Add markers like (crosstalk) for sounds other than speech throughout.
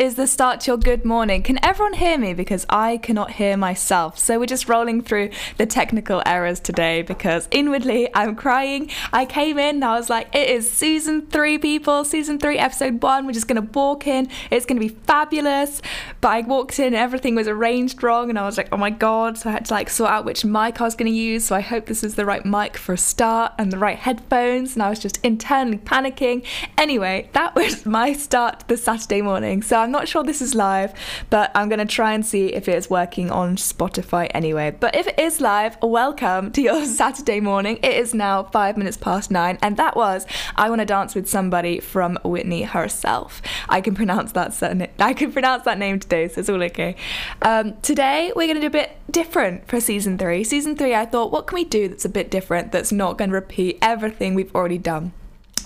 is the start to your good morning. Can everyone hear me? Because I cannot hear myself. So we're just rolling through the technical errors today because inwardly I'm crying. I came in and I was like, it is season three, people, season three, episode one. We're just going to walk in. It's going to be fabulous. But I walked in, everything was arranged wrong. And I was like, oh my God. So I had to like sort out which mic I was going to use. So I hope this is the right mic for a start and the right headphones. And I was just internally panicking. Anyway, that was (laughs) my start Saturday Saturday morning. So I'm not sure this is live, but I'm going to try and see if it is working on Spotify anyway. But if it is live, welcome to your (laughs) Saturday morning. It is now five minutes past nine, and that was I Want to Dance with Somebody from Whitney herself. I can pronounce that I can pronounce that name today, so it's all okay. Um, today we're going to do a bit different for season three. Season three, I thought, what can we do that's a bit different that's not going to repeat everything we've already done?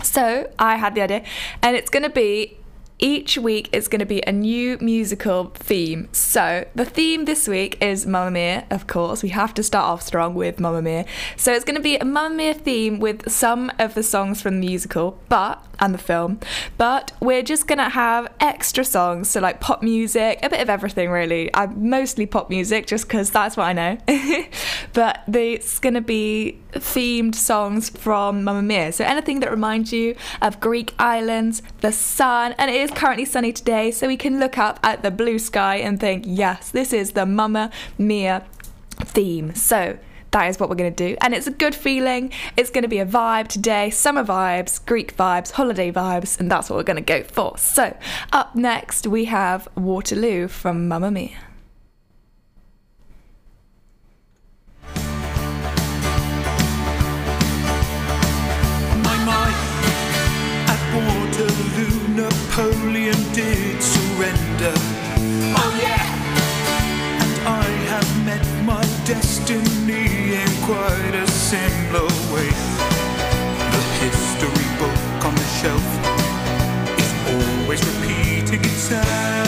So I had the idea, and it's going to be each week it's going to be a new musical theme. So, the theme this week is Mamma Mia, of course. We have to start off strong with Mamma Mia. So, it's going to be a Mamma Mia theme with some of the songs from the musical, but and the film. But we're just to have extra songs, so like pop music, a bit of everything really. I'm mostly pop music just cuz that's what I know. (laughs) but it's to be themed songs from Mamma Mia. So anything that reminds you of Greek islands, the sun, and it is currently sunny today, so we can look up at the blue sky and think, yes, this is the Mamma Mia theme. So that is what we're going to do. And it's a good feeling. It's going to be a vibe today summer vibes, Greek vibes, holiday vibes, and that's what we're going to go for. So, up next, we have Waterloo from Mamma Mia. My mind at Waterloo, Napoleon did surrender. Oh yeah! And I have met my destiny in quite a similar way. The history book on the shelf is always repeating itself.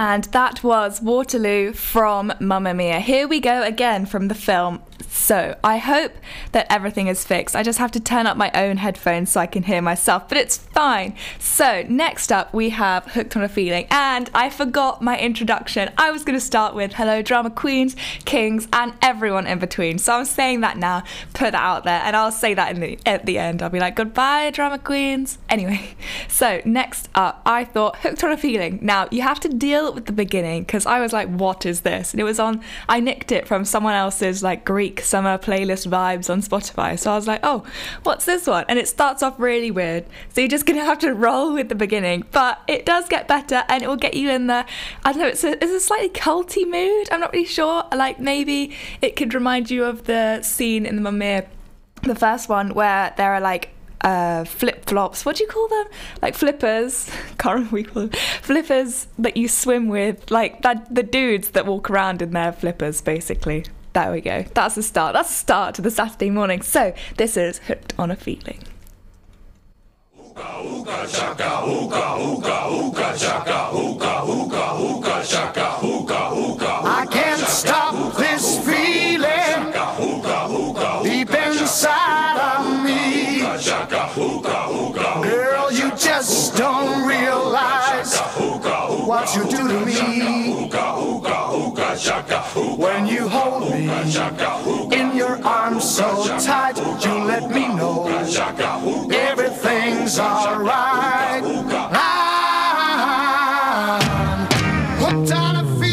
And that was Waterloo from Mamma Mia. Here we go again from the film so I hope that everything is fixed. I just have to turn up my own headphones so I can hear myself, but it's fine. So next up, we have Hooked on a Feeling. And I forgot my introduction. I was going to start with hello, drama queens, kings, and everyone in between. So I'm saying that now, put that out there, and I'll say that in the, at the end. I'll be like, goodbye, drama queens. Anyway, (laughs) so next up, I thought Hooked on a Feeling. Now, you have to deal with the beginning because I was like, what is this? And it was on, I nicked it from someone else's like Greek summer playlist vibes on Spotify. So I was like, oh, what's this one? And it starts off really weird. So you're just going (laughs) to have to roll with the beginning. But it does get better and it will get you in the, I don't know, it's a, it's a slightly culty mood. I'm not really sure. Like maybe it could remind you of the scene in the Mia, the first one, where there are like uh, flip flops. What do you call them? Like flippers. (laughs) Can't remember what call them. Flippers that you swim with, like that the dudes that walk around in their flippers, basically. There we go. That's the start. That's the start to the Saturday morning. So this is Hooked on a Feeling. I can't stop this feeling deep inside of me. Girl, you just don't realize what you do to me. When you hold me in your arms so tight, you let me know everything's alright. I'm hooked on a feeling.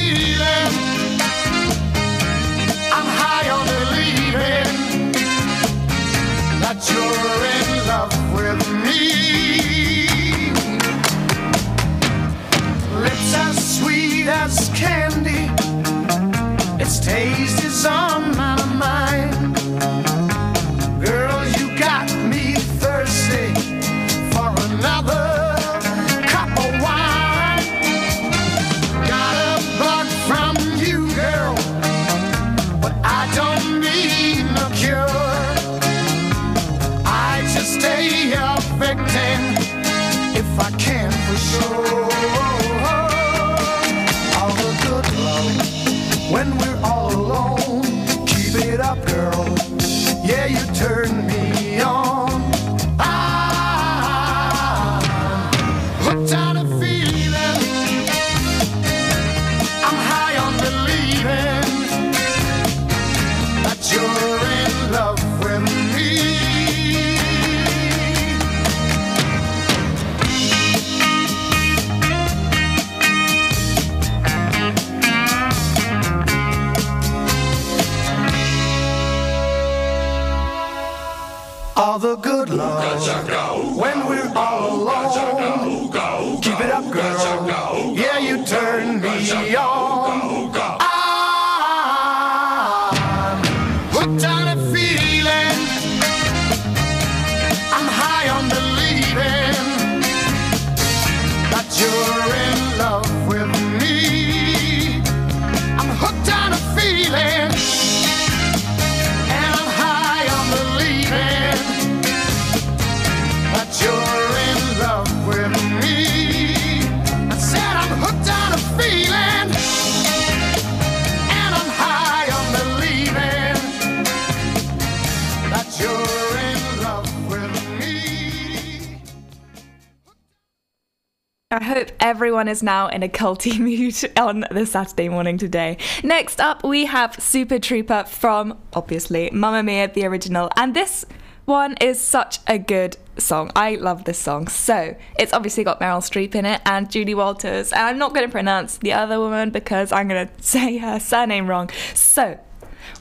everyone is now in a culty (laughs) mood on the Saturday morning today. Next up, we have Super Trooper from, obviously, Mamma Mia, the original. And this one is such a good song. I love this song. So it's obviously got Meryl Streep in it and Judy Walters. And I'm not going to pronounce the other woman because I'm going (laughs) to say her surname wrong. So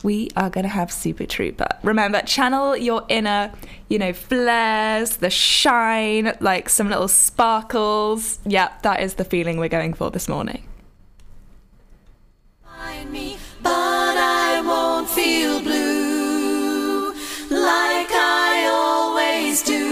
we are going to have Super Trooper. Remember, channel your inner, you know, flares, the shine, like some little sparkles. Yep, that is the feeling we're going for this morning. do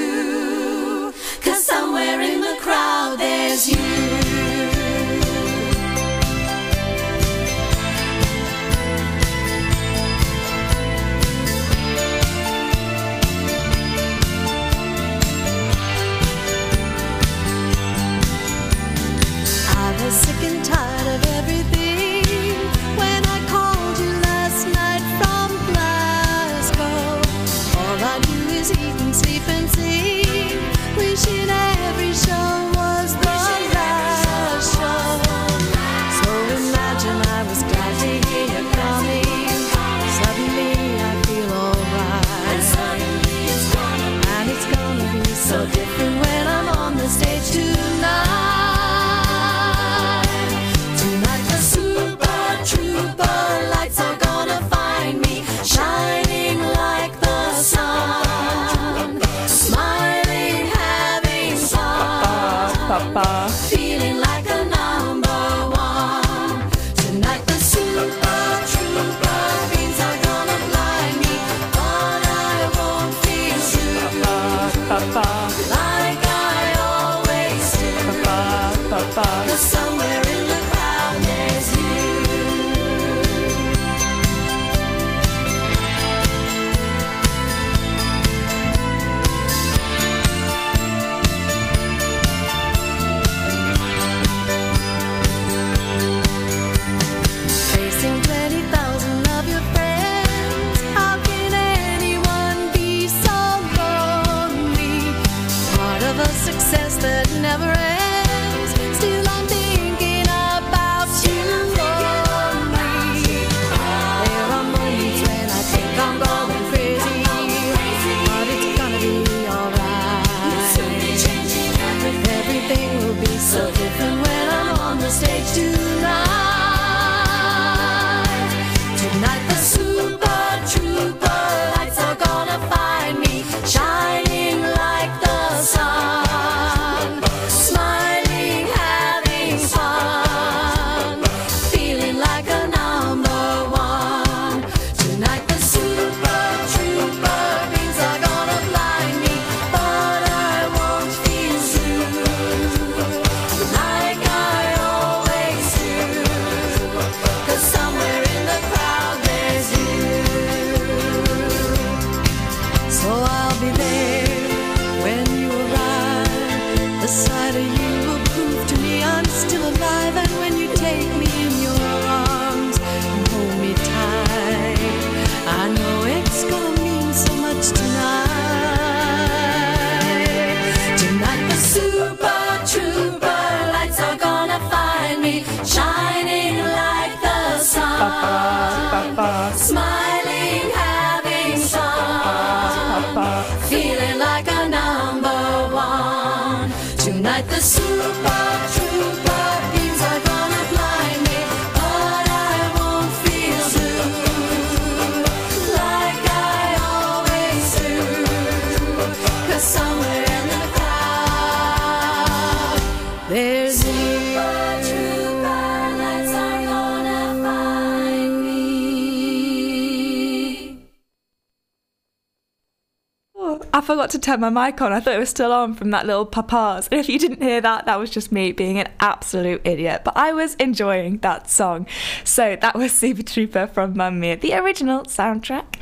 my mic on. I thought it was still on from that little papas. And if you didn't hear that, that was just me being an absolute idiot. But I was enjoying that song. So that was Super Trooper from Mamma Mia, the original soundtrack.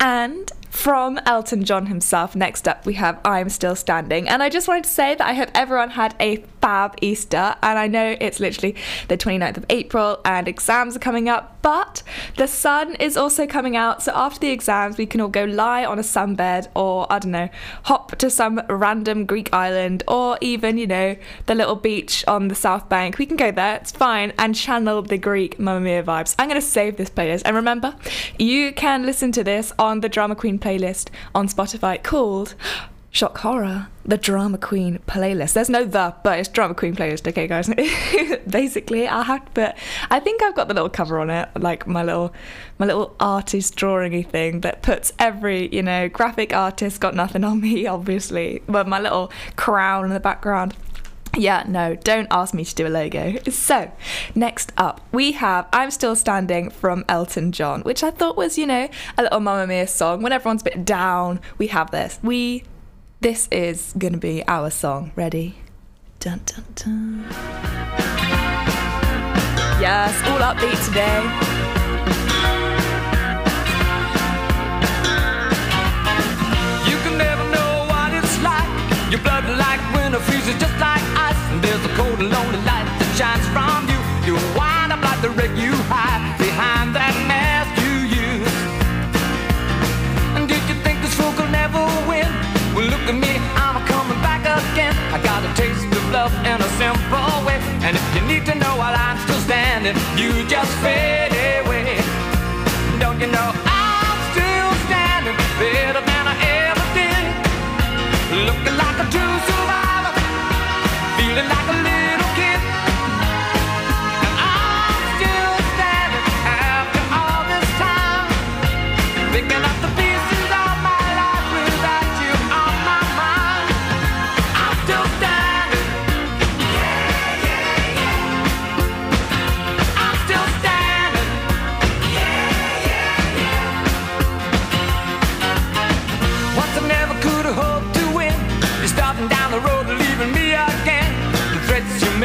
And from Elton John himself, next up we have I'm Still Standing. And I just wanted to say that I hope everyone had a fab Easter. And I know it's literally the 29th of April and exams are coming up, but the sun is also coming out. So after the exams, we can all go lie on a sunbed or, I don't know, hop to some random Greek island or even, you know, the little beach on the South Bank. We can go there, it's fine, and channel the Greek Mamma Mia vibes. I'm going to save this playlist. And remember, you can listen to this on the Drama Queen playlist on Spotify called Shock Horror, the Drama Queen playlist. There's no the, but it's Drama Queen playlist, okay, guys? (laughs) Basically, have to put. I think I've got the little cover on it, like my little, my little artist drawingy thing that puts every, you know, graphic artist got nothing on me, (laughs) obviously, but my little crown in the background. Yeah, no, don't ask me to do a logo. So, next up, we have I'm Still Standing from Elton John, which I thought was, you know, a little Mamma Mia song. When everyone's a bit down, we have this. We, this is gonna be our song. Ready? Dun dun dun. Yes, all upbeat today. You can never know what it's like. Your blood like winter freezes just like ice. And there's a cold lonely light that shines from you. You wind up like the wreck you hide behind that mask love in a simple way. And if you need to know while I'm still standing, you just fade away. Don't you know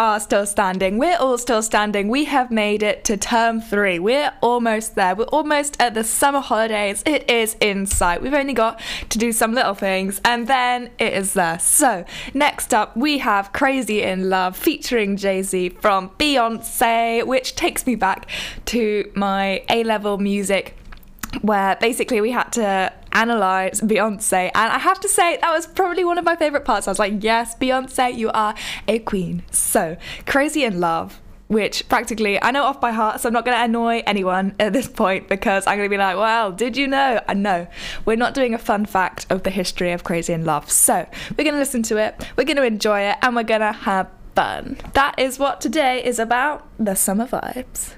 Are still standing. We're all still standing. We have made it to term three. We're almost there. We're almost at the summer holidays. It is in sight. We've only got to do some little things and then it is there. So, next up, we have Crazy in Love featuring Jay Z from Beyonce, which takes me back to my A level music where basically we had to analyze Beyonce. And I have to say, that was probably one of my favorite parts. I was like, yes, Beyonce, you are a queen. So, Crazy in Love. Which practically I know off by heart, so I'm not going to annoy anyone at this point because I'm going to be like, well, did you know? Uh, I know. We're not doing a fun fact of the history of Crazy in Love. So we're going to listen to it, we're going to enjoy it, and we're going to have fun. That is what today is about the summer vibes.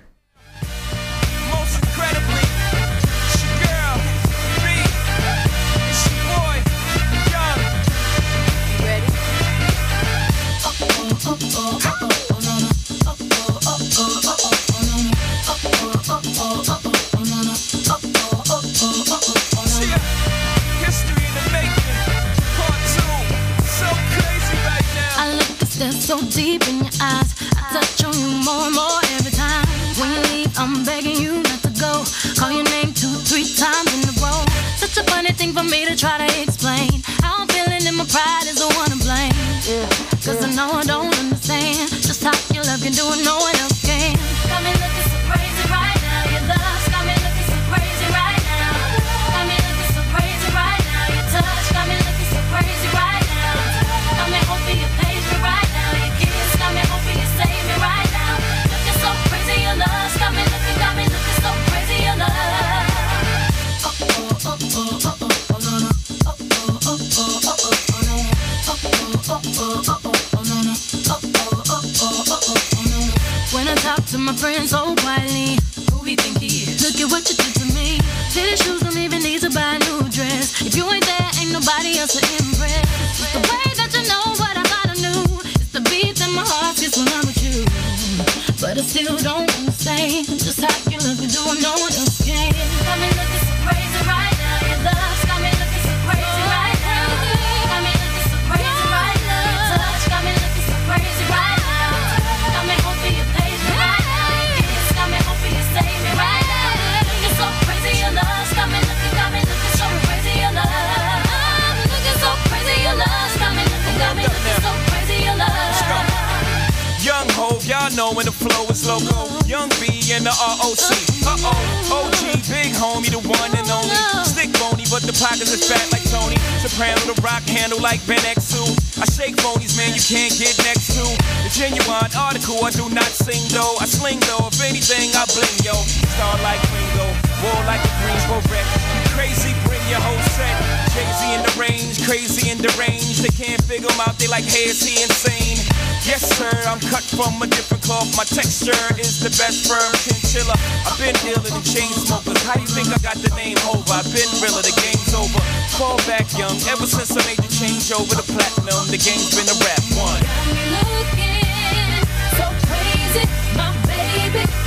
Try to explain. How I'm feeling and my pride is the one blame. Cause I know I don't understand just how your love can do it, no one else can. When I talk to my friends so quietly, who think he is? Look at what you did to me. Fitted shoes don't even need to buy a new dress. If you ain't there, ain't nobody else to impress. The way that you know what I I. It's the beat that my heart gets when I'm with you. But I still don't understand just how you look and do what no one else can. Know when the flow is loco. Young B and the ROC. Uh oh, OG, big homie, the one and only. Stick bony, but the pockets is fat like Tony. Soprano, the rock handle like Ben X2. I shake phonies, man, you can't get next to. The genuine article, I do not sing though. I sling though, if anything, I bling yo. Star like Ringo, war like a Greensboro wreck. Crazy, bring your whole set. Crazy in the range, crazy in the range. They can't figure him out, they like, hey, is he insane? Yes, sir, I'm cut from a different cloth. My texture is the best firm chinchilla. I've been dealing than chain smokers. How you think I got the name over? I've been realer, the game's over. Fall back young, ever since I made the change over to platinum, the game's been a rap one. Got me looking so crazy, my baby.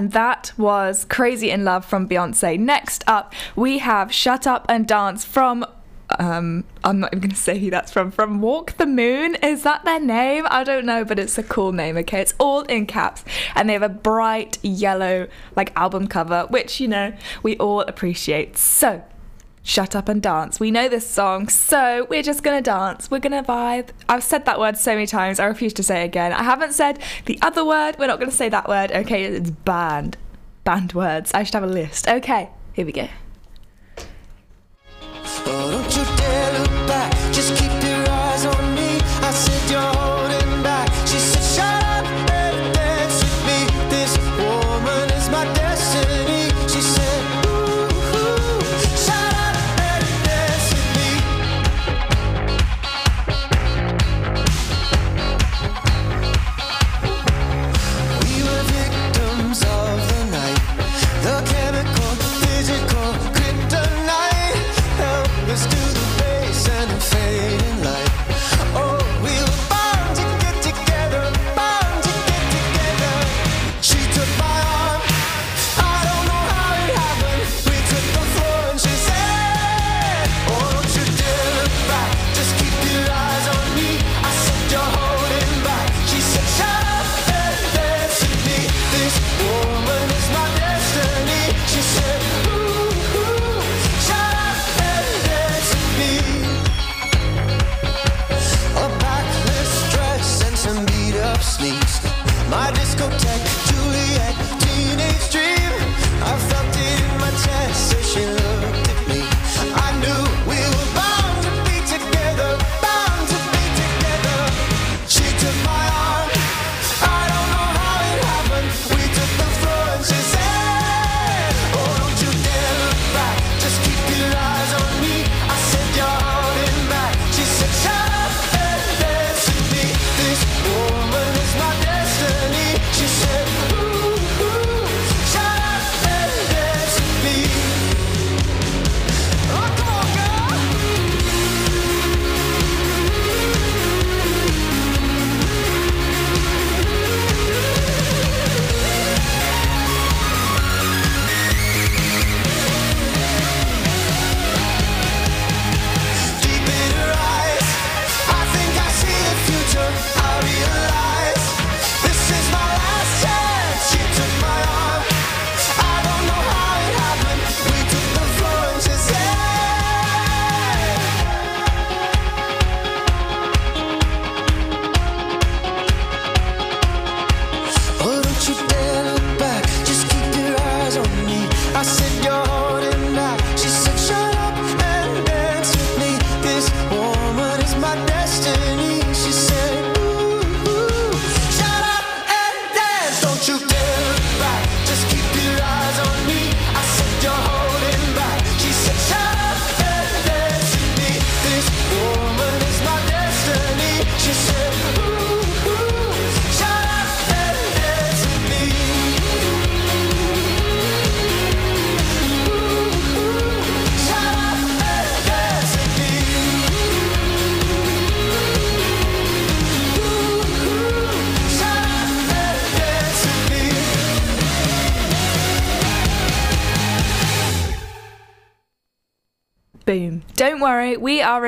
And that was Crazy in Love from Beyonce. Next up, we have Shut Up and Dance from. Um, I'm not even going to say who that's from. From Walk the Moon. Is that their name? I don't know, but it's a cool name, okay? It's all in caps. And they have a bright yellow, like, album cover, which, you know, we all appreciate. So, Shut Up and Dance. We know this song, so we're just gonna dance. We're gonna vibe. I've said that word so many times, I refuse to say it again. I haven't said the other word, we're not gonna say that word. Okay, it's banned. Banned words. I should have a list. Okay, here we go. Oh,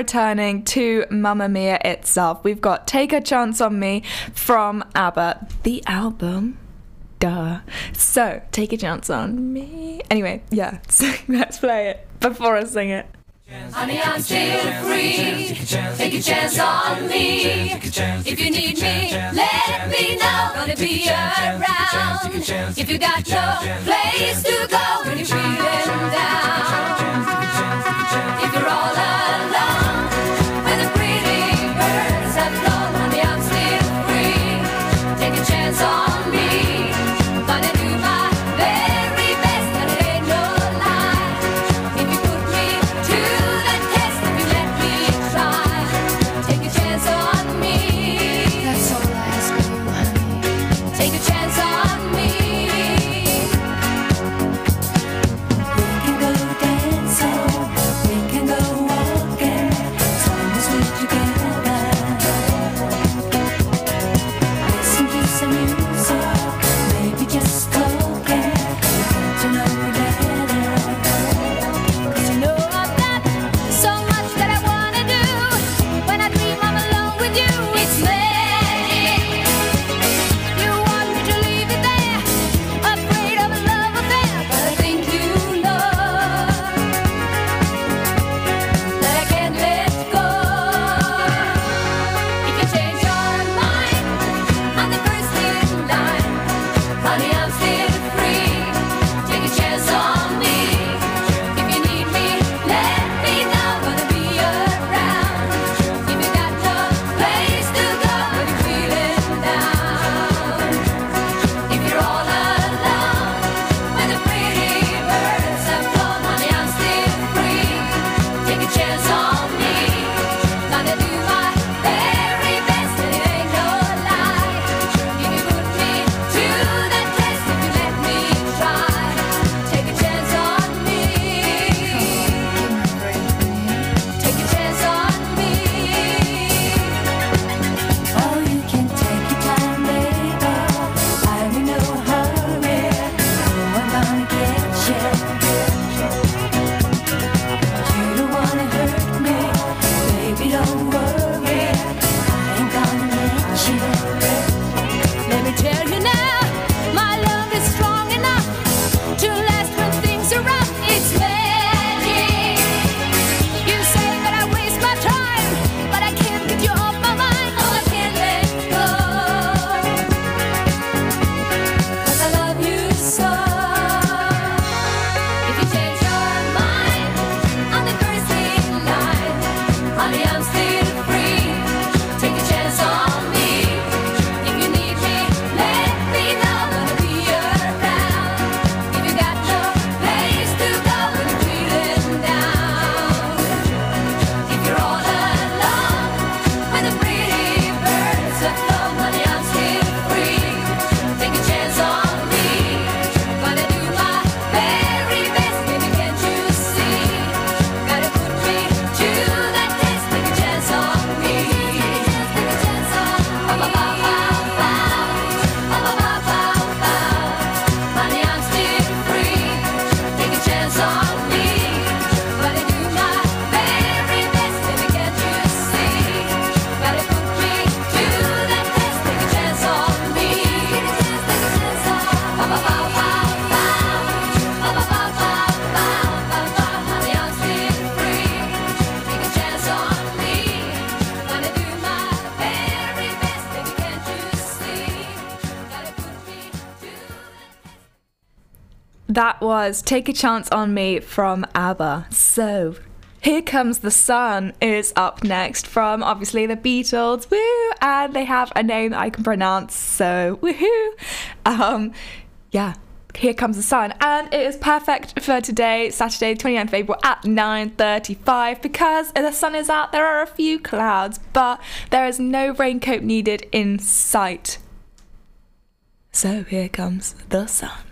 returning to Mamma Mia itself. We've got Take a Chance on Me from ABBA, the album. Duh. So, take a chance on me. Anyway, yeah, (laughs) so let's play it before I sing it. Honey, I'm still free. Take a chance on me. If you need me, let me know. Gonna be around. If you got no place to go when you're feeling down. That was Take a Chance on Me from ABBA. So, Here Comes the Sun is up next from obviously the Beatles. Woo! And they have a name I can pronounce, so woohoo! Um, yeah. Here comes the sun, and it is perfect for today, Saturday, 29th of April at 9:35, because the sun is out. There are a few clouds, but there is no raincoat needed in sight. So here comes the sun.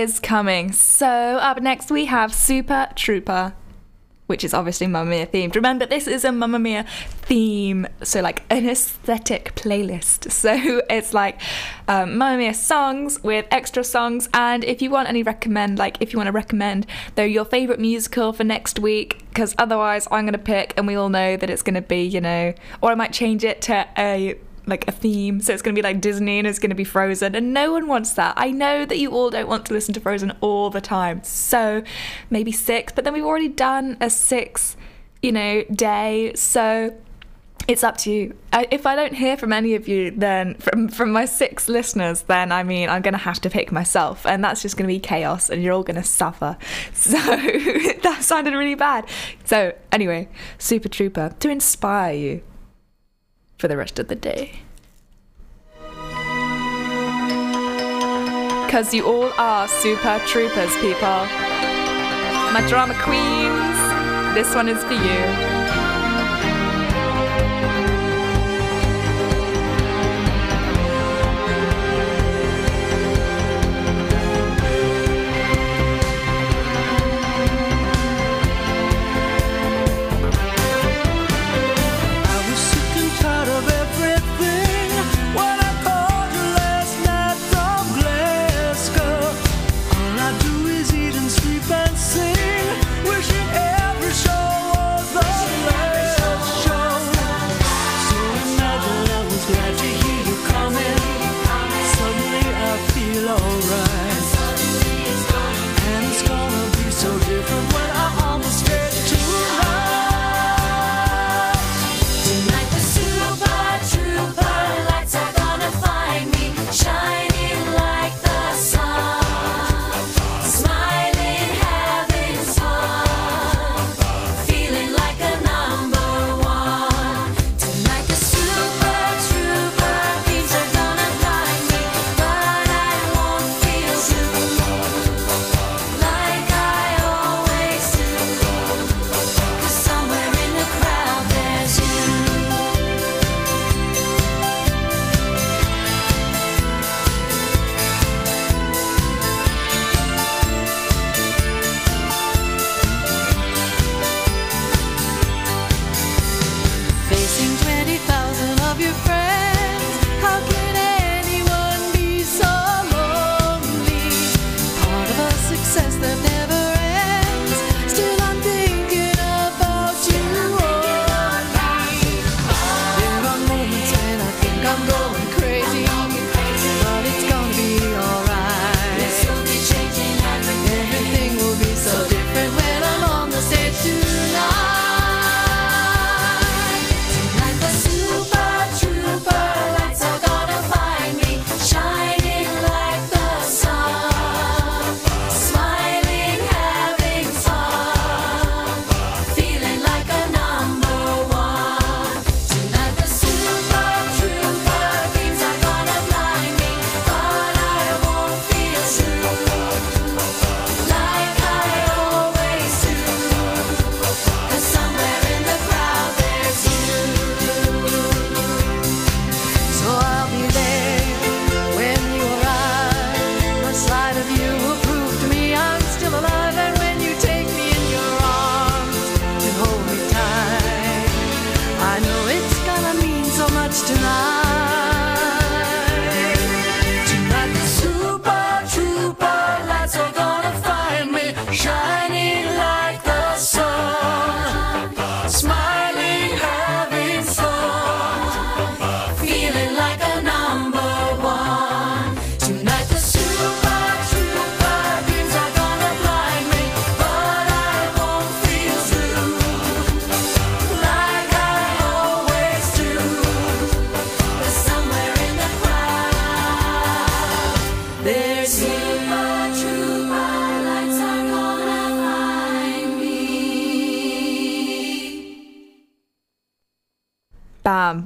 Is coming. So, up next we have Super Trooper, which is obviously Mamma Mia themed. Remember, this is a Mamma Mia theme, so like an aesthetic playlist. (laughs) So, it's like um, Mamma Mia songs with extra songs. And if you want any recommend, like if you want to recommend, though, your favorite musical for next week, because otherwise I'm going to pick, and we all know that it's going to be, you know, or I might change it to a like a theme. So it's going to be like Disney and it's going to be Frozen. And no one wants that. I know that you all don't want to listen to Frozen all the time. So maybe six, but then we've already done a six, you know, day. So it's up to you. I, if I don't hear from any of you, then from from my six listeners, then I mean I'm gonna have to pick myself, and that's just gonna be chaos, and you're all gonna suffer. (laughs) So (laughs) that sounded really bad. So anyway, Super Trooper to inspire you for the rest of the day. Because you all are super troopers, people. My drama queens, this one is for you.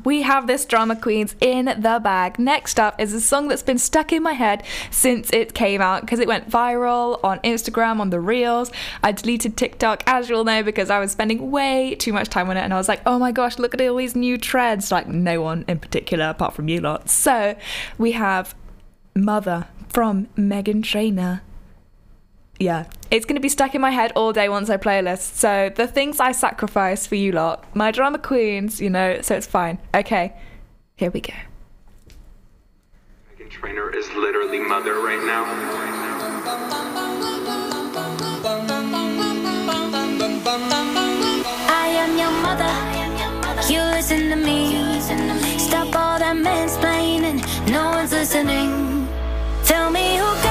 We have this drama queens in the bag. Next up is a song that's been stuck in my head since it came out because it went viral on Instagram, on the reels. I deleted TikTok, as you all know, because I was spending way too much time on it and I was like, oh my gosh, look at all these new trends. Like, no one in particular apart from you lot. So we have Mother from Meghan Trainor yeah, it's going to be stuck in my head all day once I play a list. So the things I sacrifice for you lot, my drama queens, you know, so it's fine. Okay, here we go. Meghan Trainor is literally mother right now. I am your mother. You listen to me. Stop all that mansplaining. No one's listening. Tell me who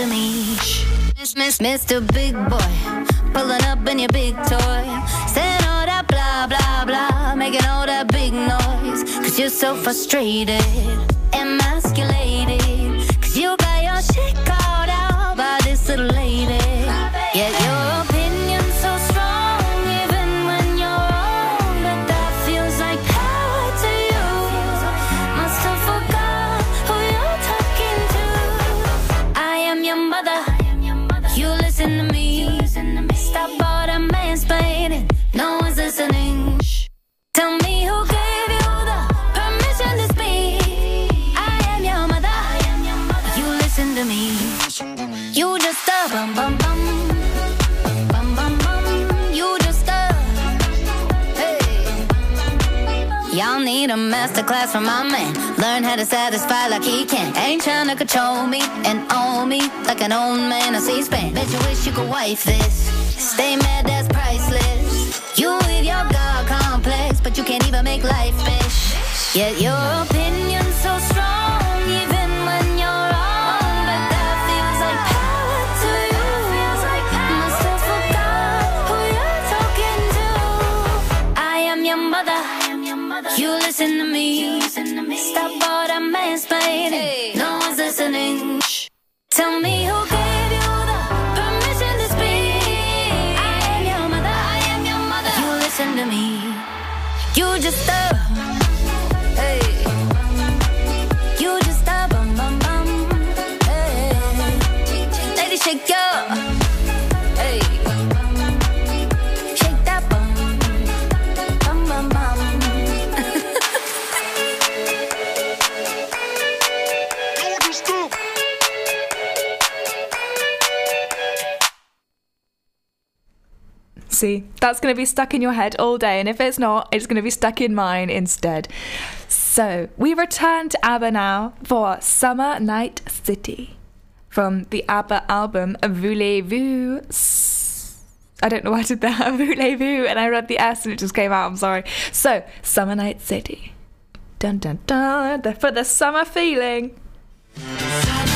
to me. Miss, miss, Mr. Big Boy, pulling up in your big toy, saying all that blah blah blah, making all that big noise. Cause you're so frustrated, emasculated. Learn how to satisfy like he can. Ain't trying to control me and own me like an old man on C-SPAN. Bet you wish you could wife this. Stay mad, that's priceless. You with your God complex, but you can't even make life, bitch. Yet your opinion's so See, that's going to be stuck in your head all day, and if it's not, it's going to be stuck in mine instead. So, we return to ABBA now for Summer Night City from the ABBA album Voulez-vous. I don't know why I did that, (laughs) Voulez-vous, and I read the S and it just came out, I'm sorry. So, Summer Night City. Dun dun dun, for the summer feeling. In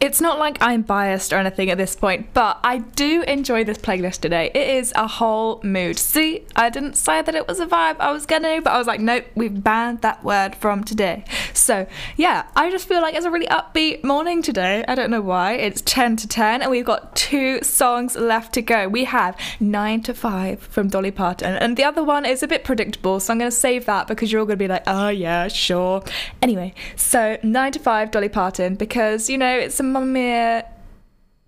It's not like I'm biased or anything at this point, but I do enjoy this playlist today. It is a whole mood. See, I didn't say that it was a vibe I was gonna, but I was like, nope, we've banned that word from today. So, yeah, I just feel like it's a really upbeat morning today. I don't know why. It's 10 to 10, and we've got two songs left to go. We have 9 to 5 from Dolly Parton, and the other one is a bit predictable, so I'm gonna save that because you're all gonna be like, oh, yeah, sure. Anyway, so 9 to 5 Dolly Parton, because, you know, it's a Mia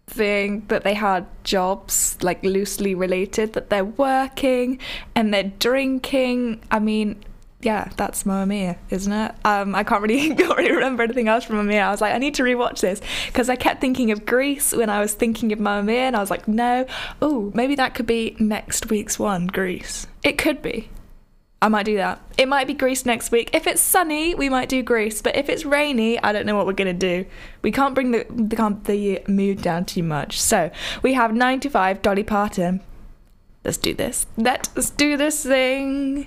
thing that they had jobs like loosely related that they're working and they're drinking. I mean yeah that's Mamma Mia isn't it? Um i can't really (laughs) can't really remember anything else from Mamma Mia. I was like i need to rewatch this because i kept thinking of Grease when i was thinking of Mamma Mia and i was like no. Oh maybe that could be next week's one Grease. It could be I might do that. It might be Grease next week. If it's sunny, we might do Grease. But if it's rainy, I don't know what we're gonna do. We can't bring the the, the mood down too much. So we have 95 Dolly Parton. Let's do this. Let's do this thing.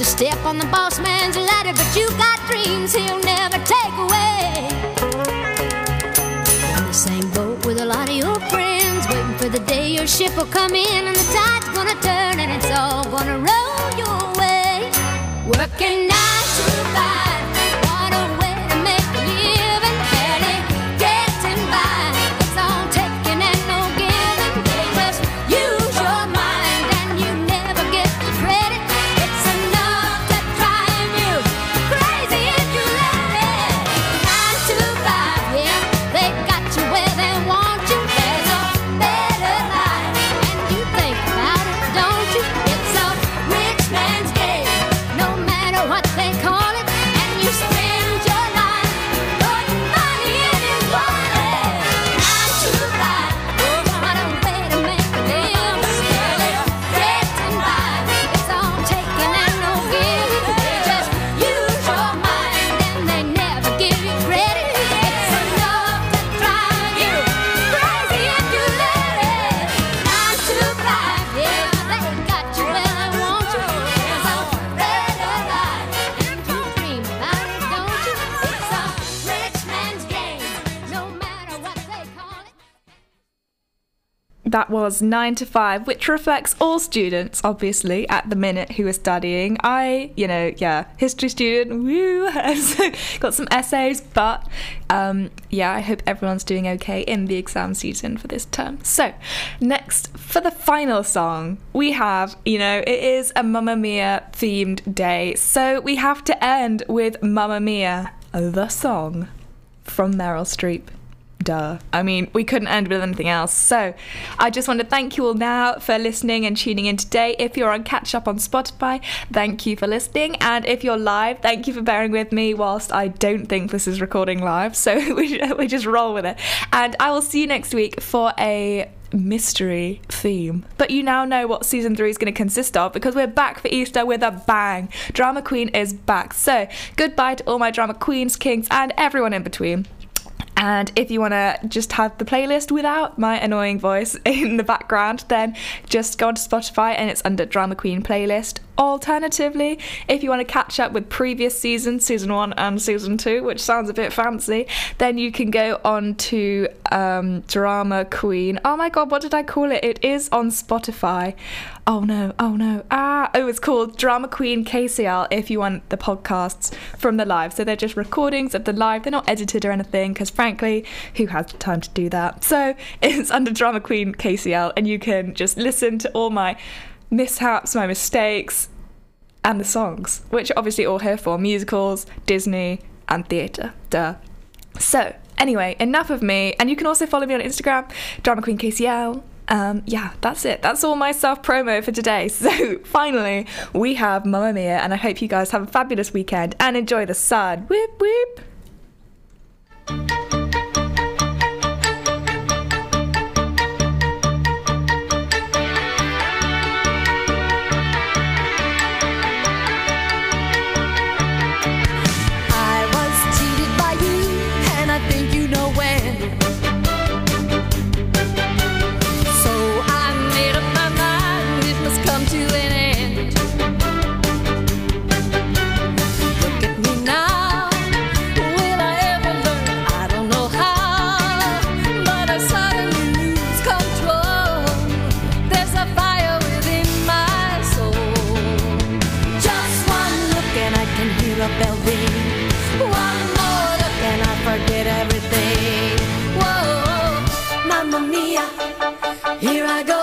a step on the boss man's ladder, but you got dreams he'll never take away. On the same boat with a lot of your friends, waiting for the day your ship will come in That was 9 to 5, which reflects all students, obviously, at the minute who are studying. I, you know, yeah, history student, woo, (laughs) so got some essays, but um, yeah, I hope everyone's doing okay in the exam season for this term. So, next, for the final song, we have, you know, it is a Mamma Mia themed day, so we have to end with Mamma Mia, the song from Meryl Streep. Duh. I mean, we couldn't end with anything else. So, I just want to thank you all now for listening and tuning in today. If you're on catch up on Spotify, thank you for listening. And if you're live, thank you for bearing with me whilst I don't think this is recording live. So, (laughs) we, we just roll with it. And I will see you next week for a mystery theme. But you now know what season three is going to consist of because we're back for Easter with a bang. Drama Queen is back. So, goodbye to all my drama queens, kings, and everyone in between. And if you want to just have the playlist without my annoying voice (laughs) in the background, then just go onto Spotify and it's under Drama Queen playlist. Alternatively, if you want to catch up with previous seasons, season one and season two, which sounds a bit fancy, then you can go on to um, Drama Queen. Oh my god, what did I call it? It is on Spotify. Oh no, oh no. Ah, oh, it's called Drama Queen KCL if you want the podcasts from the live. So they're just recordings of the live, they're not edited or anything, because frankly, who has the time to do that? So (laughs) it's under Drama Queen KCL, and you can just listen to all my mishaps, my mistakes, and the songs, which are obviously all here for musicals, Disney, and theatre. Duh. So, anyway, enough of me. And you can also follow me on Instagram, Drama Queen KCL. Um, yeah, that's it. That's all my self promo for today. (laughs) So, finally, we have Mamma Mia, and I hope you guys have a fabulous weekend and enjoy the sun. Whoop, whoop. Here I go.